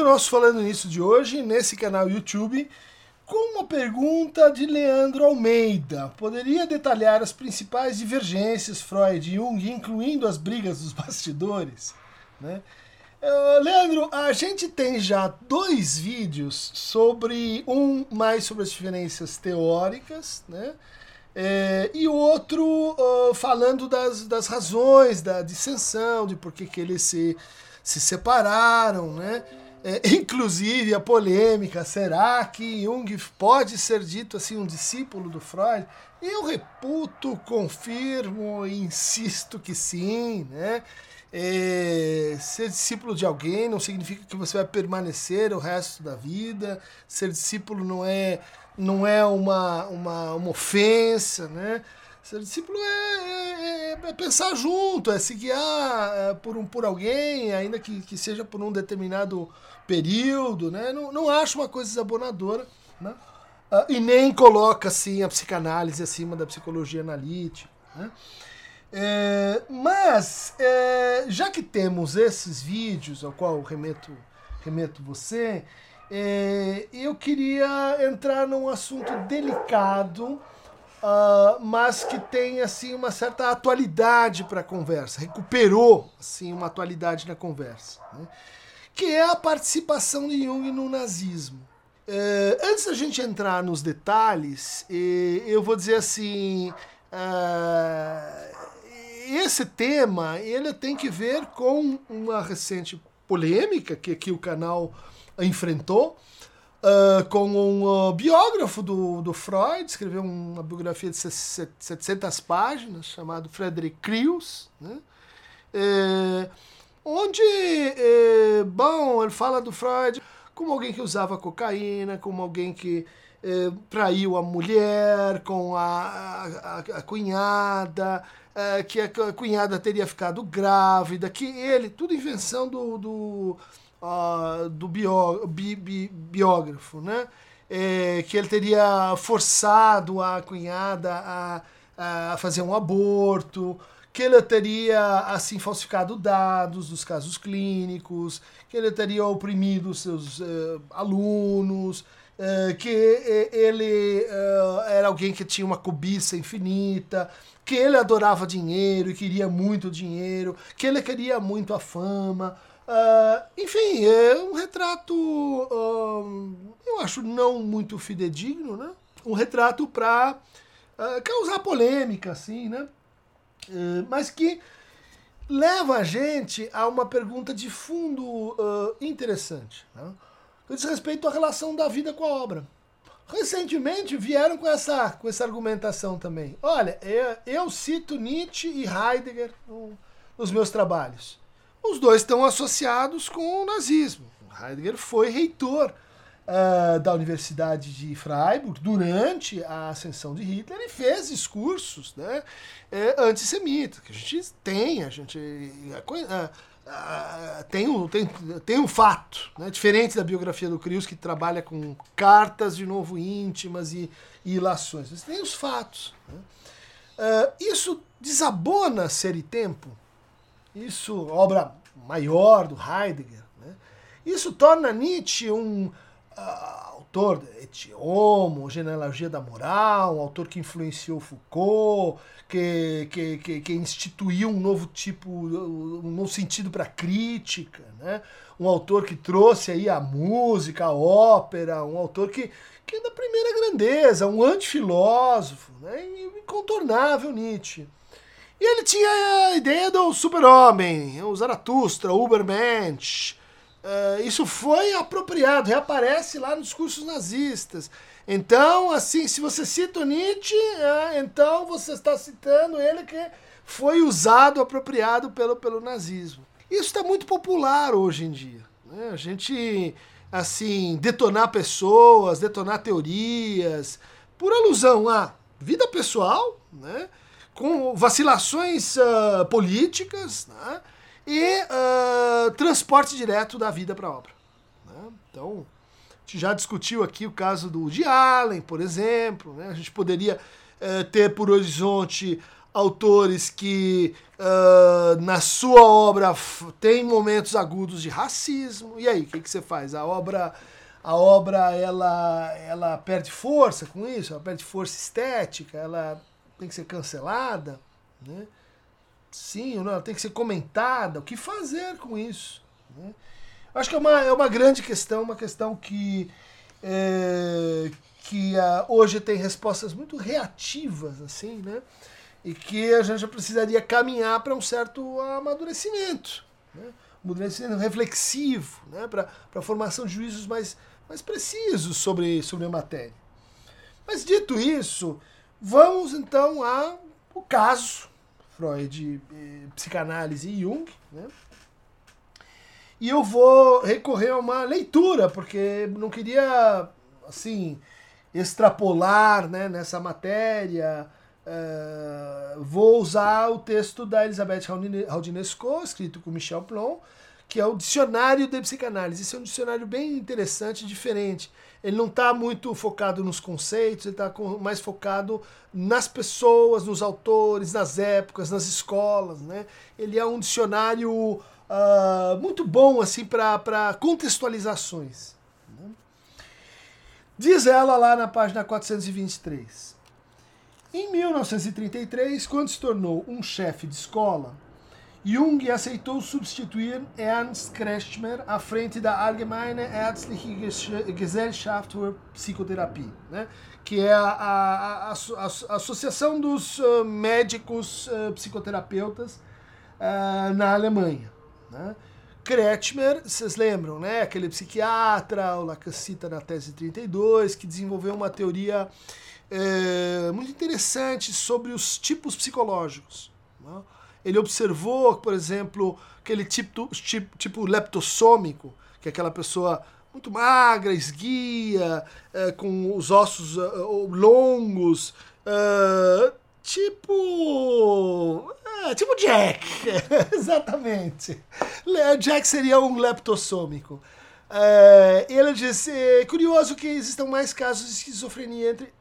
o nosso Falando Nisso de hoje, nesse canal YouTube, com uma pergunta de Leandro Almeida. Poderia detalhar as principais divergências Freud e Jung, incluindo as brigas dos bastidores? Né? Uh, Leandro, a gente tem já dois vídeos sobre um mais sobre as diferenças teóricas, né? É, e outro uh, falando das, das razões da dissensão, de por que, que eles se, se separaram, né? É, inclusive a polêmica, será que Jung pode ser dito assim um discípulo do Freud? Eu reputo, confirmo e insisto que sim, né? É, ser discípulo de alguém não significa que você vai permanecer o resto da vida. Ser discípulo não é, não é uma, uma, uma ofensa, né? Ser discípulo é, é, é pensar junto, é se guiar é, por, um, por alguém, ainda que, que seja por um determinado período, né? Não, não acho uma coisa desabonadora, né? Uh, e nem coloca assim a psicanálise acima da psicologia analítica, né? É, mas, é, já que temos esses vídeos, ao qual remeto, remeto você, é, eu queria entrar num assunto delicado, uh, mas que tem assim uma certa atualidade para a conversa, recuperou assim uma atualidade na conversa, né? que é a participação de Jung no nazismo. É, antes da gente entrar nos detalhes, é, eu vou dizer assim. Uh, esse tema ele tem que ver com uma recente polêmica que aqui o canal enfrentou, uh, com um uh, biógrafo do, do Freud, escreveu uma biografia de 700 páginas, chamado Frederick Krius, né? É, onde, é, bom, ele fala do Freud como alguém que usava cocaína, como alguém que é, traiu a mulher com a, a, a cunhada, é, que a cunhada teria ficado grávida, que ele, tudo invenção do, do, uh, do bió, bi, bi, biógrafo, né? É, que ele teria forçado a cunhada a, a fazer um aborto, que ele teria assim falsificado dados dos casos clínicos, que ele teria oprimido seus uh, alunos, uh, que ele uh, era alguém que tinha uma cobiça infinita, que ele adorava dinheiro e queria muito dinheiro, que ele queria muito a fama. Uh, enfim, é um retrato, uh, eu acho, não muito fidedigno, né? Um retrato para uh, causar polêmica, assim, né? mas que leva a gente a uma pergunta de fundo interessante, né? diz respeito à relação da vida com a obra recentemente vieram com essa, com essa argumentação também. Olha, eu, eu cito Nietzsche e Heidegger no, nos meus trabalhos. Os dois estão associados com o nazismo. Heidegger foi reitor uh, da Universidade de Freiburg durante a ascensão de Hitler e fez discursos né, eh, antissemitas, que a gente tem, a gente. Uh, ah, tem, um, tem, tem um fato, né? diferente da biografia do Crius, que trabalha com cartas, de novo, íntimas e, e ilações. Mas tem os fatos. Né? Uh, isso desabona Ser e Tempo, isso, obra maior do Heidegger, né? isso torna Nietzsche um uh, autor de Homo, Genealogia da Moral, um autor que influenciou Foucault, que, que, que, que instituiu um novo tipo, um novo sentido para a crítica, né? um autor que trouxe aí a música, a ópera, um autor que, que é da primeira grandeza, um antifilósofo, né? incontornável Nietzsche. E ele tinha a ideia do super-homem, o Zaratustra, o Ubermensch. Uh, isso foi apropriado, reaparece lá nos discursos nazistas. Então, assim, se você cita o Nietzsche, é, então você está citando ele que foi usado, apropriado pelo, pelo nazismo. Isso está muito popular hoje em dia. Né? A gente, assim, detonar pessoas, detonar teorias, por alusão à vida pessoal, né? Com vacilações uh, políticas né? e uh, transporte direto da vida para a obra. Né? Então, gente já discutiu aqui o caso do Woody Allen, por exemplo. Né? A gente poderia é, ter por horizonte autores que uh, na sua obra tem momentos agudos de racismo. E aí, o que, que você faz? A obra a obra ela, ela perde força com isso, ela perde força estética, ela tem que ser cancelada, né? Sim ou não, ela tem que ser comentada. O que fazer com isso? Né? Acho que é uma, é uma grande questão, uma questão que, é, que uh, hoje tem respostas muito reativas, assim, né? E que a gente precisaria caminhar para um certo amadurecimento, né? um amadurecimento reflexivo, né? para a formação de juízos mais, mais precisos sobre, sobre a matéria. Mas dito isso, vamos então ao caso Freud, psicanálise e Jung, né? E eu vou recorrer a uma leitura, porque não queria, assim, extrapolar né, nessa matéria. Uh, vou usar o texto da Elisabeth Raudinesco, escrito com Michel Plon, que é o Dicionário de Psicanálise. Esse é um dicionário bem interessante, diferente. Ele não está muito focado nos conceitos, ele está mais focado nas pessoas, nos autores, nas épocas, nas escolas. Né? Ele é um dicionário uh, muito bom assim para contextualizações. Né? Diz ela lá na página 423. Em 1933, quando se tornou um chefe de escola, Jung aceitou substituir Ernst Kretschmer à frente da Allgemeine Ärztliche Gesellschaft für Psychotherapie, né? que é a, a, a, a Associação dos uh, Médicos uh, Psicoterapeutas uh, na Alemanha. Né? Kretschmer, vocês lembram, né? aquele psiquiatra, o Lacan cita na tese 32, que desenvolveu uma teoria muito interessante sobre os tipos psicológicos. Né? Ele observou, por exemplo, aquele tipo, tipo, tipo leptossômico, que é aquela pessoa muito magra, esguia, é, com os ossos uh, longos, uh, tipo. É, tipo Jack, exatamente. Jack seria um leptossômico. É, ele disse: é curioso que existam mais casos de esquizofrenia entre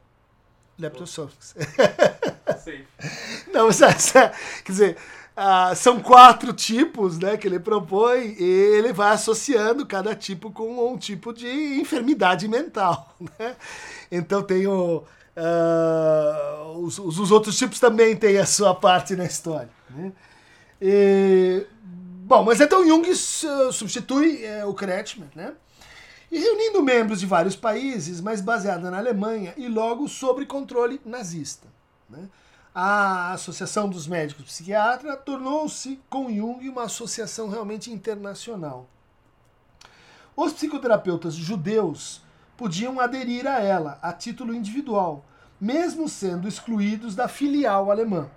leptossômicos. Não, mas, quer dizer, uh, são quatro tipos né, que ele propõe e ele vai associando cada tipo com um tipo de enfermidade mental. Né? Então tem o. Uh, os, os, outros tipos também têm a sua parte na história. Né? E, bom, mas então Jung substitui é, o Kretschmer, né? E reunindo membros de vários países, mas baseada na Alemanha e logo sob controle nazista. Né? A Associação dos Médicos Psiquiatras tornou-se, com Jung, uma associação realmente internacional. Os psicoterapeutas judeus podiam aderir a ela a título individual, mesmo sendo excluídos da filial alemã.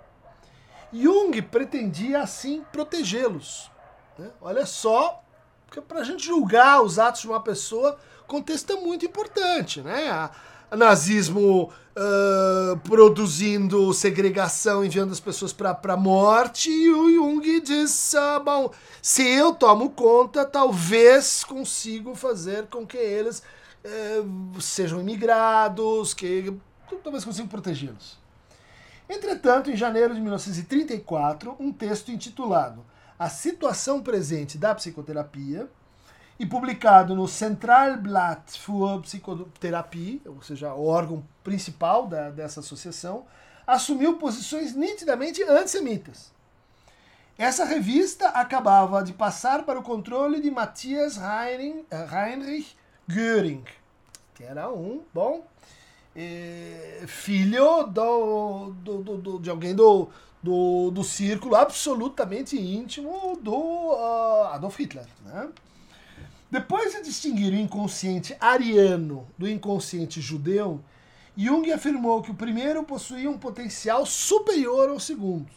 Jung pretendia assim protegê-los. Né? Olha só, para a gente julgar os atos de uma pessoa, contexto é muito importante. Né? A, nazismo uh, produzindo segregação, enviando as pessoas para a morte, e o Jung diz: ah, bom, se eu tomo conta, talvez consigo fazer com que eles uh, sejam imigrados, que talvez consiga protegê-los. Entretanto, em janeiro de 1934, um texto intitulado A Situação Presente da Psicoterapia e publicado no Centralblatt für Psychotherapie, ou seja, o órgão principal da, dessa associação, assumiu posições nitidamente antissemitas. Essa revista acabava de passar para o controle de Matthias Heinrich Göring, que era um, bom, eh, filho do, do, do, de alguém do, do, do círculo absolutamente íntimo do uh, Adolf Hitler. Né? Depois de distinguir o inconsciente ariano do inconsciente judeu, Jung afirmou que o primeiro possuía um potencial superior ao segundo.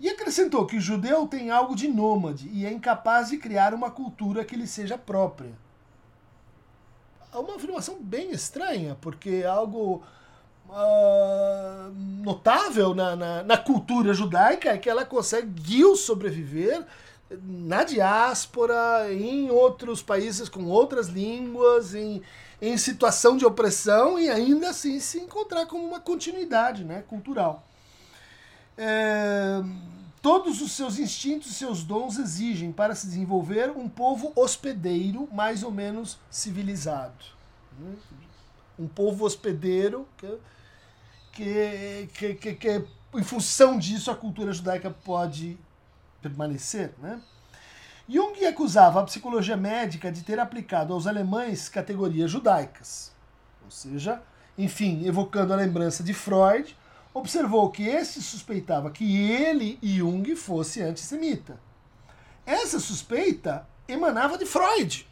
E acrescentou que o judeu tem algo de nômade e é incapaz de criar uma cultura que lhe seja própria. É uma afirmação bem estranha, porque é algo uh, notável na, na, na, cultura judaica é que ela conseguiu sobreviver na diáspora, em outros países com outras línguas, em, em situação de opressão e ainda assim se encontrar como uma continuidade né, cultural. é, todos os seus instintos e seus dons exigem para se desenvolver um povo hospedeiro mais ou menos civilizado. Né? Um povo hospedeiro que, que, que, que, que, em função disso, a cultura judaica pode permanecer. Né? Jung acusava a psicologia médica de ter aplicado aos alemães categorias judaicas. Ou seja, enfim, evocando a lembrança de Freud, observou que este suspeitava que ele, Jung, fosse antissemita. Essa suspeita emanava de Freud.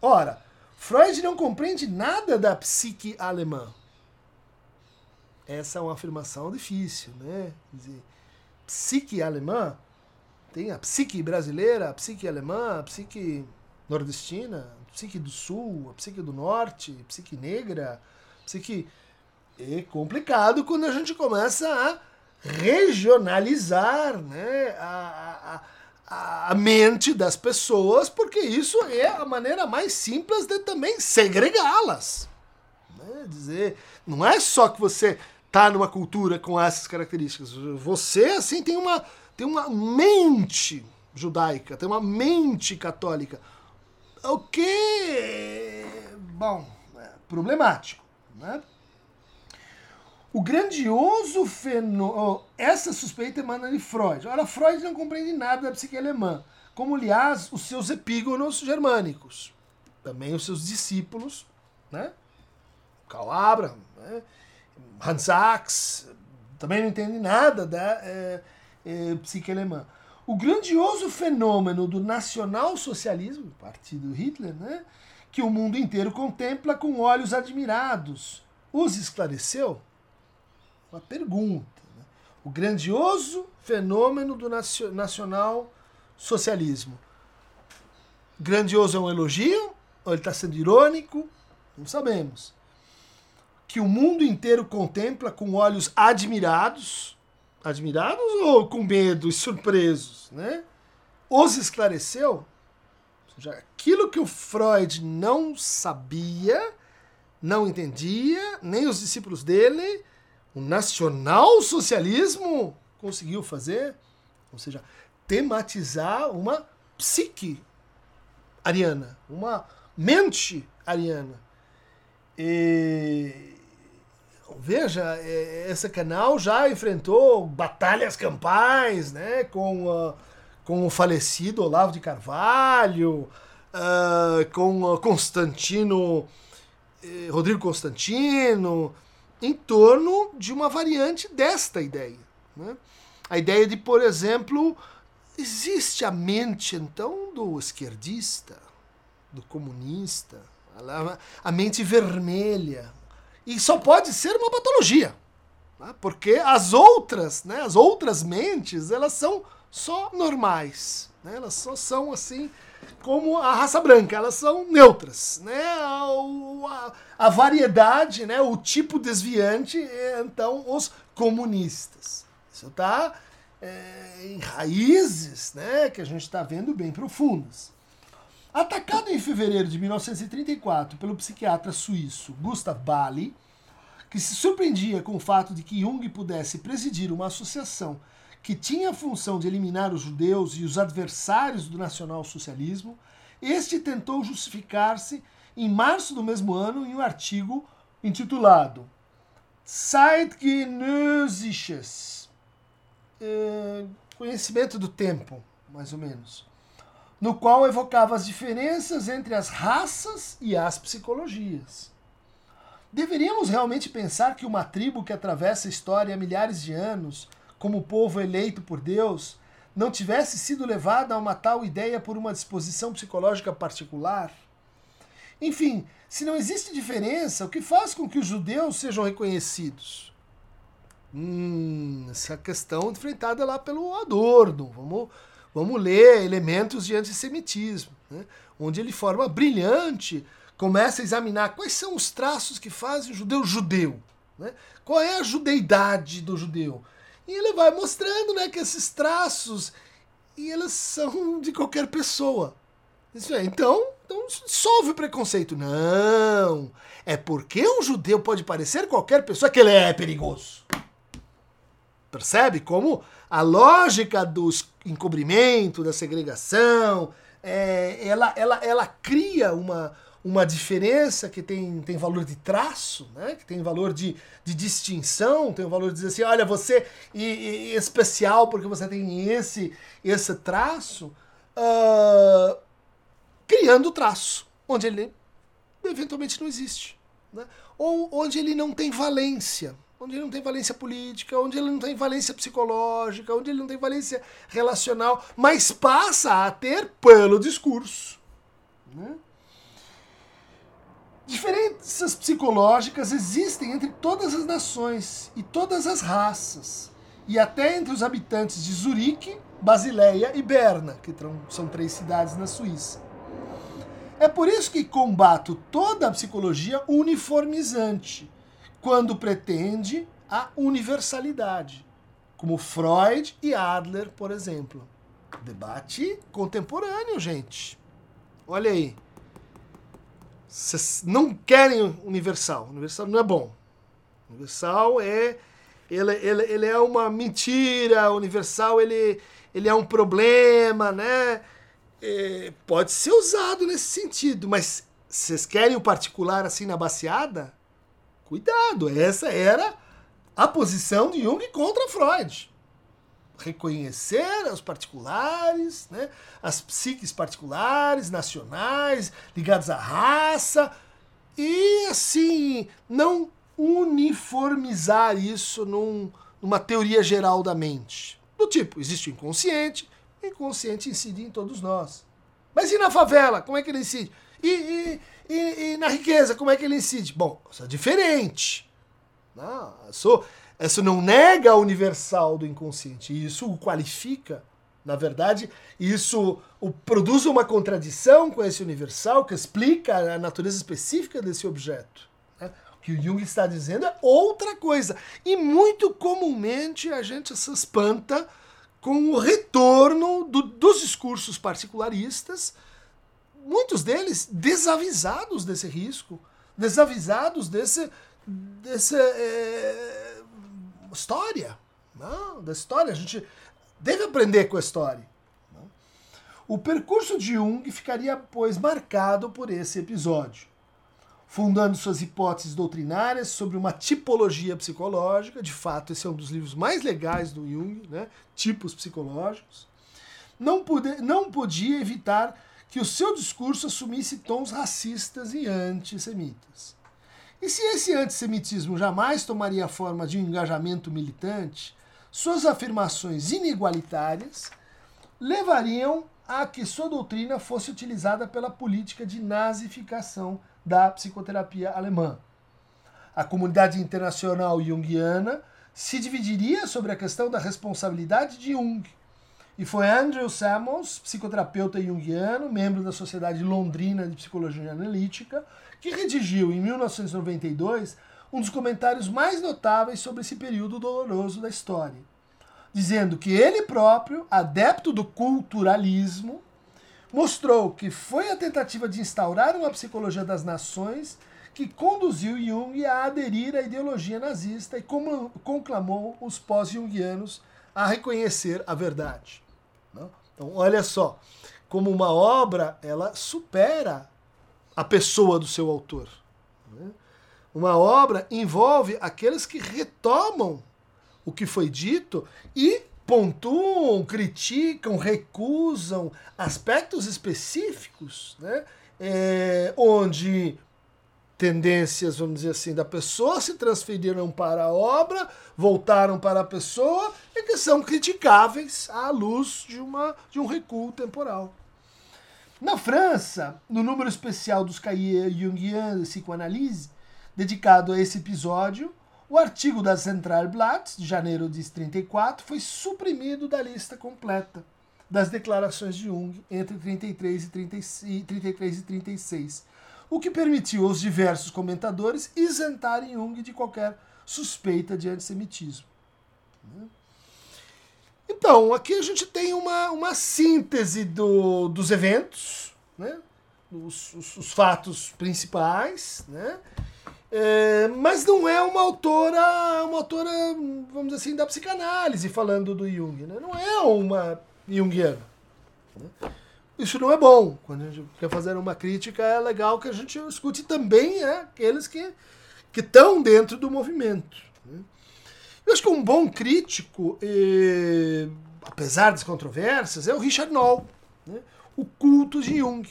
Ora, Freud não compreende nada da psique alemã. Essa é uma afirmação difícil, né? Dizer, psique alemã tem a psique brasileira, a psique alemã, a psique nordestina, a psique do sul, a psique do norte, a psique negra, a psique é complicado quando a gente começa a regionalizar né, a, a, a mente das pessoas, porque isso é a maneira mais simples de também segregá-las. Né? Dizer, não é só que você está numa cultura com essas características, você assim tem uma, tem uma mente judaica, tem uma mente católica. O que, bom, é problemático, né? O grandioso fenômeno. Essa suspeita emana de Freud. Ora, Freud não compreende nada da psique alemã, como, aliás, os seus epígonos germânicos. Também os seus discípulos, né? Karl Abraham, né? Hans Sachs, também não entende nada da é, é, psique alemã. O grandioso fenômeno do nacional-socialismo, partido Hitler, né? que o mundo inteiro contempla com olhos admirados, os esclareceu? uma pergunta. Né? O grandioso fenômeno do nacional socialismo. Grandioso é um elogio? Ou ele está sendo irônico? Não sabemos. Que o mundo inteiro contempla com olhos admirados, admirados ou com medo e surpresos, né? Os esclareceu? Ou seja, aquilo que o Freud não sabia, não entendia, nem os discípulos dele, o nacional-socialismo conseguiu fazer, ou seja, tematizar uma psique ariana, uma mente ariana. E, veja, é, esse canal já enfrentou batalhas campais né, com, uh, com o falecido Olavo de Carvalho, uh, com Constantino, eh, Rodrigo Constantino, em torno de uma variante desta ideia. Né? A ideia de, por exemplo, existe a mente então do esquerdista, do comunista, a mente vermelha. E só pode ser uma patologia. Né? Porque as outras, né, as outras mentes, elas são só normais. Né? Elas só são assim como a raça branca, elas são neutras, né? A, a, variedade, né? O tipo desviante, é, então, os comunistas. Isso está é, em raízes, né? Que a gente está vendo bem profundas. Atacado em fevereiro de 1934 pelo psiquiatra suíço Gustav Bali, que se surpreendia com o fato de que Jung pudesse presidir uma associação que tinha a função de eliminar os judeus e os adversários do nacionalsocialismo, este tentou justificar-se em março do mesmo ano em um artigo intitulado Zeitgenössisches, é, conhecimento do tempo, mais ou menos, no qual evocava as diferenças entre as raças e as psicologias. Deveríamos realmente pensar que uma tribo que atravessa a história há milhares de anos como povo eleito por Deus, não tivesse sido levada a uma tal ideia por uma disposição psicológica particular? Enfim, se não existe diferença, o que faz com que os judeus sejam reconhecidos? Hum, essa questão enfrentada lá pelo Adorno. Vamos, vamos ler elementos de antissemitismo, né? onde ele forma brilhante, começa a examinar quais são os traços que fazem o judeu judeu. Né? Qual é a judeidade do judeu? E ele vai mostrando né, que esses traços e eles são de qualquer pessoa. É, então, então dissolve o preconceito. Não. É porque um judeu pode parecer qualquer pessoa que ele é perigoso. Percebe como a lógica do encobrimento, da segregação, é, ela, ela, ela cria uma, uma diferença que tem, tem valor de traço, né? que tem valor de, de distinção, tem o valor de dizer assim, olha, você é especial porque você tem esse, esse traço, uh, criando traço, onde ele eventualmente não existe. Né? Ou onde ele não tem valência, onde ele não tem valência política, onde ele não tem valência psicológica, onde ele não tem valência relacional, mas passa a ter pelo discurso. Né? Diferenças psicológicas existem entre todas as nações e todas as raças, e até entre os habitantes de Zurique, Basileia e Berna, que são três cidades na Suíça. É por isso que combato toda a psicologia uniformizante, quando pretende a universalidade, como Freud e Adler, por exemplo. Debate contemporâneo, gente. Olha aí. Vocês não querem universal. Universal não é bom. Universal é ele, ele, ele é uma mentira. Universal ele, ele é um problema, né? É, pode ser usado nesse sentido, mas vocês querem o particular assim na baseada? Cuidado, essa era a posição de Jung contra Freud reconhecer os particulares, né, as psiques particulares, nacionais, ligadas à raça, e assim, não uniformizar isso num, numa teoria geral da mente. Do tipo, existe o inconsciente, o inconsciente incide em todos nós. Mas e na favela? Como é que ele incide? E, e, e, e na riqueza, como é que ele incide? Bom, isso é diferente. Não, eu sou isso não nega a universal do inconsciente, isso o qualifica. Na verdade, isso o, produz uma contradição com esse universal que explica a natureza específica desse objeto. Né? O que o Jung está dizendo é outra coisa. E muito comumente a gente se espanta com o retorno do, dos discursos particularistas, muitos deles desavisados desse risco, desavisados desse, desse é, história. Não, da história. A gente deve aprender com a história. Não? O percurso de Jung ficaria, pois, marcado por esse episódio. Fundando suas hipóteses doutrinárias sobre uma tipologia psicológica, de fato, esse é um dos livros mais legais do Jung, né? tipos psicológicos, não, pude, não podia evitar que o seu discurso assumisse tons racistas e antissemitas. E se esse antissemitismo jamais tomaria forma de um engajamento militante, suas afirmações inigualitárias levariam a que sua doutrina fosse utilizada pela política de nazificação da psicoterapia alemã. A comunidade internacional junguiana se dividiria sobre a questão da responsabilidade de Jung. E foi Andrew Samuels, psicoterapeuta junguiano, membro da Sociedade Londrina de Psicologia Analítica, que redigiu em 1992 um dos comentários mais notáveis sobre esse período doloroso da história, dizendo que ele próprio, adepto do culturalismo, mostrou que foi a tentativa de instaurar uma psicologia das nações que conduziu Jung a aderir à ideologia nazista e conclamou os pós-jungianos a reconhecer a verdade. Então, olha só, como uma obra ela supera a pessoa do seu autor. Né? Uma obra envolve aqueles que retomam o que foi dito e pontuam, criticam, recusam aspectos específicos, né? É, onde tendências, vamos dizer assim, da pessoa se transferiram para a obra, voltaram para a pessoa e que são criticáveis à luz de, uma, de um recuo temporal. Na França, no número especial dos Cahiers Jungiens de Psychanalyse, dedicado a esse episódio, o artigo da Centralblatt, de janeiro de 34, foi suprimido da lista completa das declarações de Jung entre 33 e, 33 e 36, o que permitiu aos diversos comentadores isentarem Jung de qualquer suspeita de antissemitismo. Né? Então, aqui a gente tem uma, uma síntese do, dos eventos, né? os, os, os fatos principais, né? É, mas não é uma autora, uma autora, vamos dizer assim, da psicanálise falando do Jung. Né? Não é uma Jungiana. Né? Isso não é bom. Quando a gente quer fazer uma crítica, é legal que a gente escute também é, aqueles que estão dentro do movimento. Né? Eu acho que um bom crítico, apesar das controvérsias, é o Richard Knoll, né? o culto de Jung,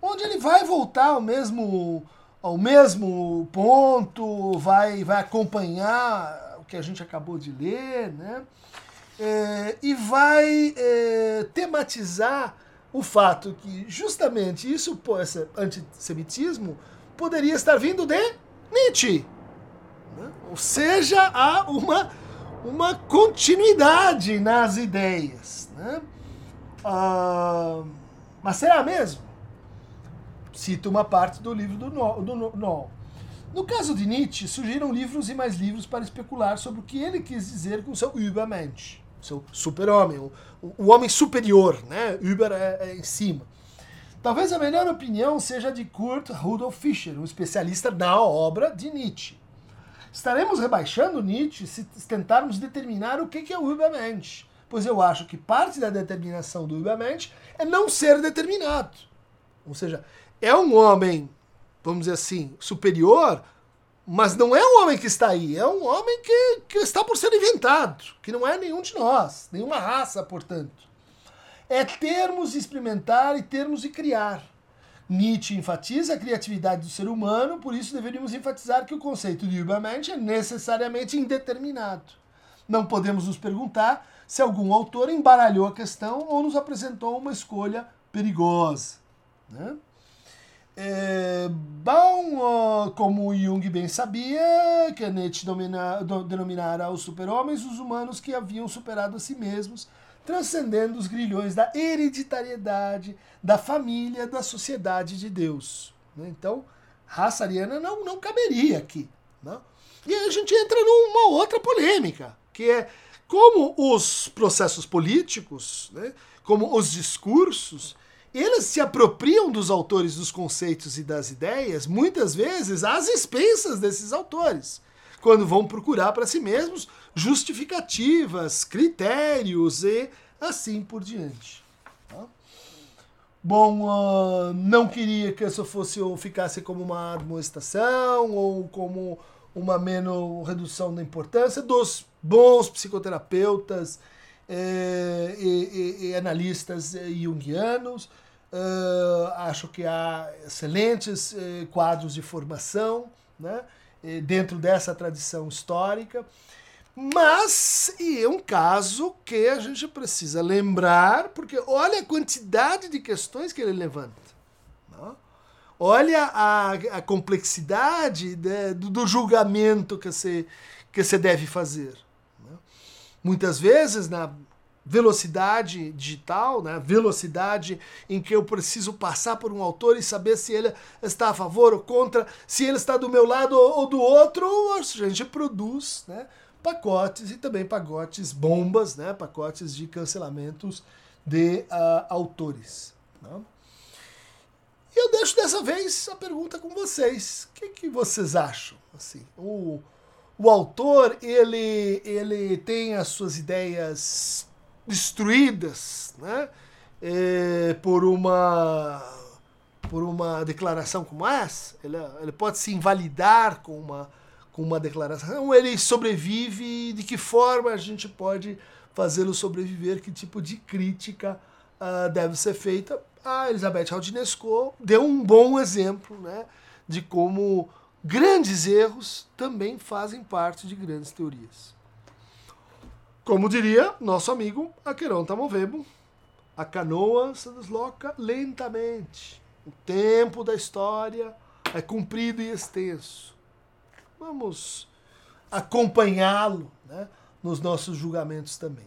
onde ele vai voltar ao mesmo, ao mesmo ponto, vai, vai acompanhar o que a gente acabou de ler, né? É, e vai é, tematizar o fato que justamente isso, esse antissemitismo, poderia estar vindo de Nietzsche. Né? Ou seja, há uma, uma continuidade nas ideias. Né? Ah, mas será mesmo? Cito uma parte do livro do Noll. Do no, no caso de Nietzsche, surgiram livros e mais livros para especular sobre o que ele quis dizer com seu Übermensch, seu super-homem, o, o, homem superior, né? Über é, é em cima. Talvez a melhor opinião seja de Kurt Rudolf Fischer, um especialista na obra de Nietzsche. Estaremos rebaixando Nietzsche se tentarmos determinar o que é o Übermensch, pois eu acho que parte da determinação do Übermensch é não ser determinado. Ou seja, é um homem, vamos dizer assim, superior, mas não é um homem que está aí, é um homem que, que está por ser inventado, que não é nenhum de nós, nenhuma raça, portanto. É termos de experimentar e termos de criar. Nietzsche enfatiza a criatividade do ser humano, por isso deveríamos enfatizar que o conceito de Übermensch é necessariamente indeterminado. Não podemos nos perguntar se algum autor embaralhou a questão ou nos apresentou uma escolha perigosa. Né? É, bom, como Jung bem sabia, que Nietzsche denominara os super-homens os humanos que haviam superado a si mesmos transcendendo os grilhões da hereditariedade, da família, da sociedade de Deus. Né? Então, raça ariana não, não caberia aqui. Né? E aí a gente entra numa outra polêmica, que é como os processos políticos, né, como os discursos, eles se apropriam dos autores dos conceitos e das ideias, muitas vezes às expensas desses autores, quando vão procurar para si mesmos justificativas, critérios e assim por diante. Tá? Bom, uh, não queria que isso fosse ou ficasse como uma admoestação ou como uma redução da importância dos bons psicoterapeutas eh, e, analistas eh, junguianos. Uh, acho que há excelentes eh, quadros de formação né, eh, dentro dessa tradição histórica. Mas e é um caso que a gente precisa lembrar, porque olha a quantidade de questões que ele levanta. Né? Olha a, a complexidade de, do, do, julgamento que você, que você deve fazer. Muitas vezes, na velocidade digital, né? velocidade em que eu preciso passar por um autor e saber se ele está a favor ou contra, se ele está do meu lado ou do outro, a gente produz né? pacotes e também pacotes bombas, né? pacotes de cancelamentos de uh, autores. Né? E eu deixo dessa vez a pergunta com vocês. O que, que vocês acham? Assim, o, o autor ele, ele tem as suas ideias destruídas né? É, por uma por uma declaração como essa. Ele, ele pode se invalidar com uma com uma declaração, ele sobrevive, de que forma a gente pode fazê-lo sobreviver, que tipo de crítica uh, deve ser feita. A Elizabeth Aldinesco deu um bom exemplo né, de como grandes erros também fazem parte de grandes teorias. Como diria nosso amigo Aqueron Tamovebo, a canoa se desloca lentamente. O tempo da história é comprido e extenso vamos acompanhá-lo né, nos nossos julgamentos também.